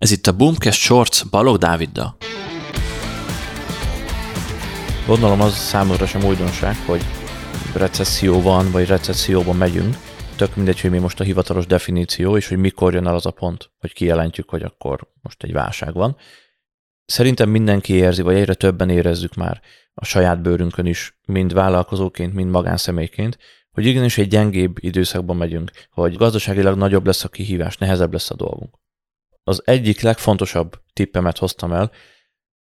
Ez itt a Boomcast Shorts Balog Dáviddal. Gondolom az számomra sem újdonság, hogy recesszió van, vagy recesszióban megyünk. Tök mindegy, hogy mi most a hivatalos definíció, és hogy mikor jön el az a pont, hogy kijelentjük, hogy akkor most egy válság van. Szerintem mindenki érzi, vagy egyre többen érezzük már a saját bőrünkön is, mind vállalkozóként, mind magánszemélyként, hogy igenis egy gyengébb időszakban megyünk, hogy gazdaságilag nagyobb lesz a kihívás, nehezebb lesz a dolgunk az egyik legfontosabb tippemet hoztam el,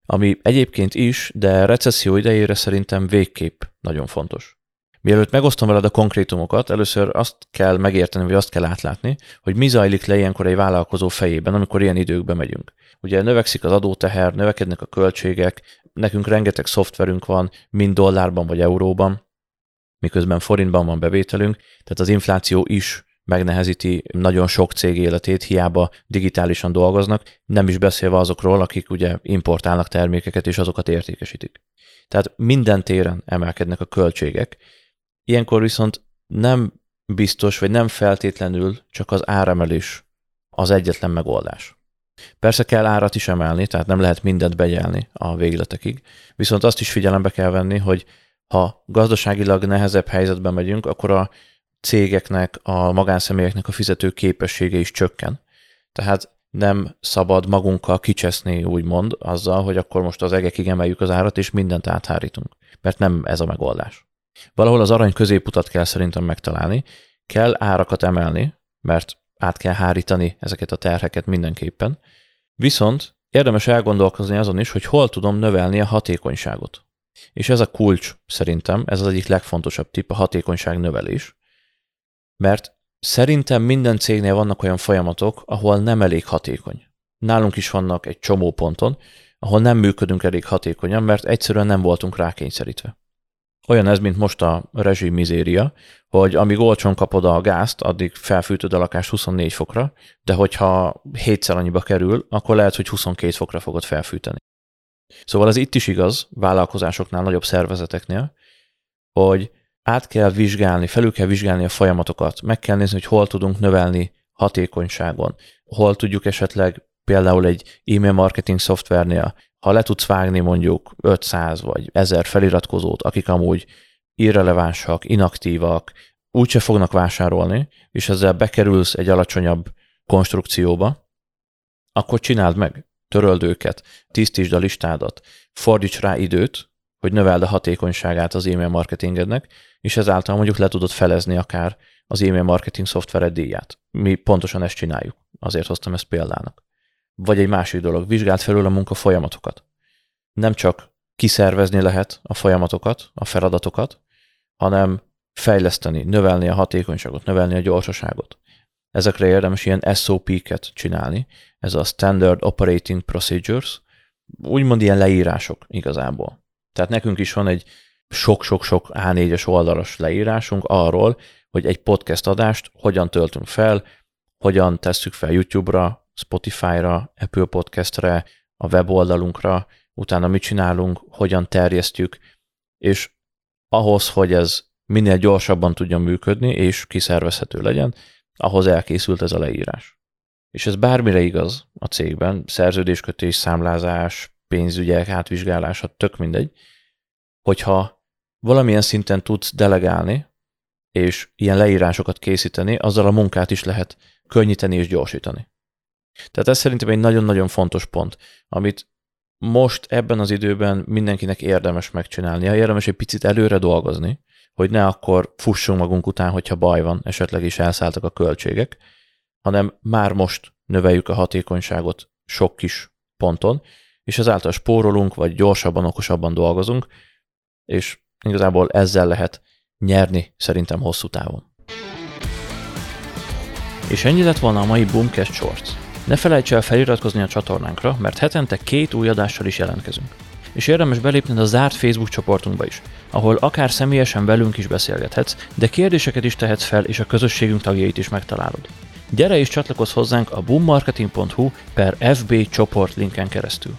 ami egyébként is, de recesszió idejére szerintem végképp nagyon fontos. Mielőtt megosztom veled a konkrétumokat, először azt kell megérteni, vagy azt kell átlátni, hogy mi zajlik le ilyenkor egy vállalkozó fejében, amikor ilyen időkbe megyünk. Ugye növekszik az adóteher, növekednek a költségek, nekünk rengeteg szoftverünk van, mind dollárban vagy euróban, miközben forintban van bevételünk, tehát az infláció is megnehezíti nagyon sok cég életét, hiába digitálisan dolgoznak, nem is beszélve azokról, akik ugye importálnak termékeket és azokat értékesítik. Tehát minden téren emelkednek a költségek. Ilyenkor viszont nem biztos, vagy nem feltétlenül csak az áremelés az egyetlen megoldás. Persze kell árat is emelni, tehát nem lehet mindent begyelni a végletekig, viszont azt is figyelembe kell venni, hogy ha gazdaságilag nehezebb helyzetben megyünk, akkor a cégeknek, a magánszemélyeknek a fizető képessége is csökken. Tehát nem szabad magunkkal kicseszni, úgymond, azzal, hogy akkor most az egekig emeljük az árat, és mindent áthárítunk. Mert nem ez a megoldás. Valahol az arany középutat kell szerintem megtalálni, kell árakat emelni, mert át kell hárítani ezeket a terheket mindenképpen. Viszont érdemes elgondolkozni azon is, hogy hol tudom növelni a hatékonyságot. És ez a kulcs szerintem, ez az egyik legfontosabb tipp, a hatékonyság növelés mert szerintem minden cégnél vannak olyan folyamatok, ahol nem elég hatékony. Nálunk is vannak egy csomó ponton, ahol nem működünk elég hatékonyan, mert egyszerűen nem voltunk rákényszerítve. Olyan ez, mint most a rezsim mizéria, hogy amíg olcsón kapod a gázt, addig felfűtöd a lakást 24 fokra, de hogyha hétszer annyiba kerül, akkor lehet, hogy 22 fokra fogod felfűteni. Szóval ez itt is igaz, vállalkozásoknál, nagyobb szervezeteknél, hogy át kell vizsgálni, felül kell vizsgálni a folyamatokat, meg kell nézni, hogy hol tudunk növelni hatékonyságon, hol tudjuk esetleg például egy e-mail marketing szoftvernél, ha le tudsz vágni mondjuk 500 vagy 1000 feliratkozót, akik amúgy irrelevánsak, inaktívak, úgyse fognak vásárolni, és ezzel bekerülsz egy alacsonyabb konstrukcióba, akkor csináld meg, töröld őket, tisztítsd a listádat, fordíts rá időt, hogy növeld a hatékonyságát az e-mail marketingednek, és ezáltal mondjuk le tudod felezni akár az e-mail marketing szoftvered díját. Mi pontosan ezt csináljuk, azért hoztam ezt példának. Vagy egy másik dolog, vizsgált felül a munka folyamatokat. Nem csak kiszervezni lehet a folyamatokat, a feladatokat, hanem fejleszteni, növelni a hatékonyságot, növelni a gyorsaságot. Ezekre érdemes ilyen SOP-ket csinálni, ez a Standard Operating Procedures, úgymond ilyen leírások igazából. Tehát nekünk is van egy sok-sok-sok A4-es oldalas leírásunk arról, hogy egy podcast adást hogyan töltünk fel, hogyan tesszük fel YouTube-ra, Spotify-ra, Apple Podcast-re, a weboldalunkra, utána mit csinálunk, hogyan terjesztjük, és ahhoz, hogy ez minél gyorsabban tudjon működni, és kiszervezhető legyen, ahhoz elkészült ez a leírás. És ez bármire igaz a cégben, szerződéskötés, számlázás, pénzügyek átvizsgálása, tök mindegy, hogyha valamilyen szinten tudsz delegálni, és ilyen leírásokat készíteni, azzal a munkát is lehet könnyíteni és gyorsítani. Tehát ez szerintem egy nagyon-nagyon fontos pont, amit most ebben az időben mindenkinek érdemes megcsinálnia, érdemes egy picit előre dolgozni, hogy ne akkor fussunk magunk után, hogyha baj van, esetleg is elszálltak a költségek, hanem már most növeljük a hatékonyságot sok kis ponton, és ezáltal spórolunk, vagy gyorsabban, okosabban dolgozunk, és igazából ezzel lehet nyerni szerintem hosszú távon. És ennyi lett volna a mai Boomcast Shorts. Ne felejts el feliratkozni a csatornánkra, mert hetente két új adással is jelentkezünk. És érdemes belépni a zárt Facebook csoportunkba is, ahol akár személyesen velünk is beszélgethetsz, de kérdéseket is tehetsz fel, és a közösségünk tagjait is megtalálod. Gyere és csatlakozz hozzánk a boommarketing.hu per FB csoport linken keresztül.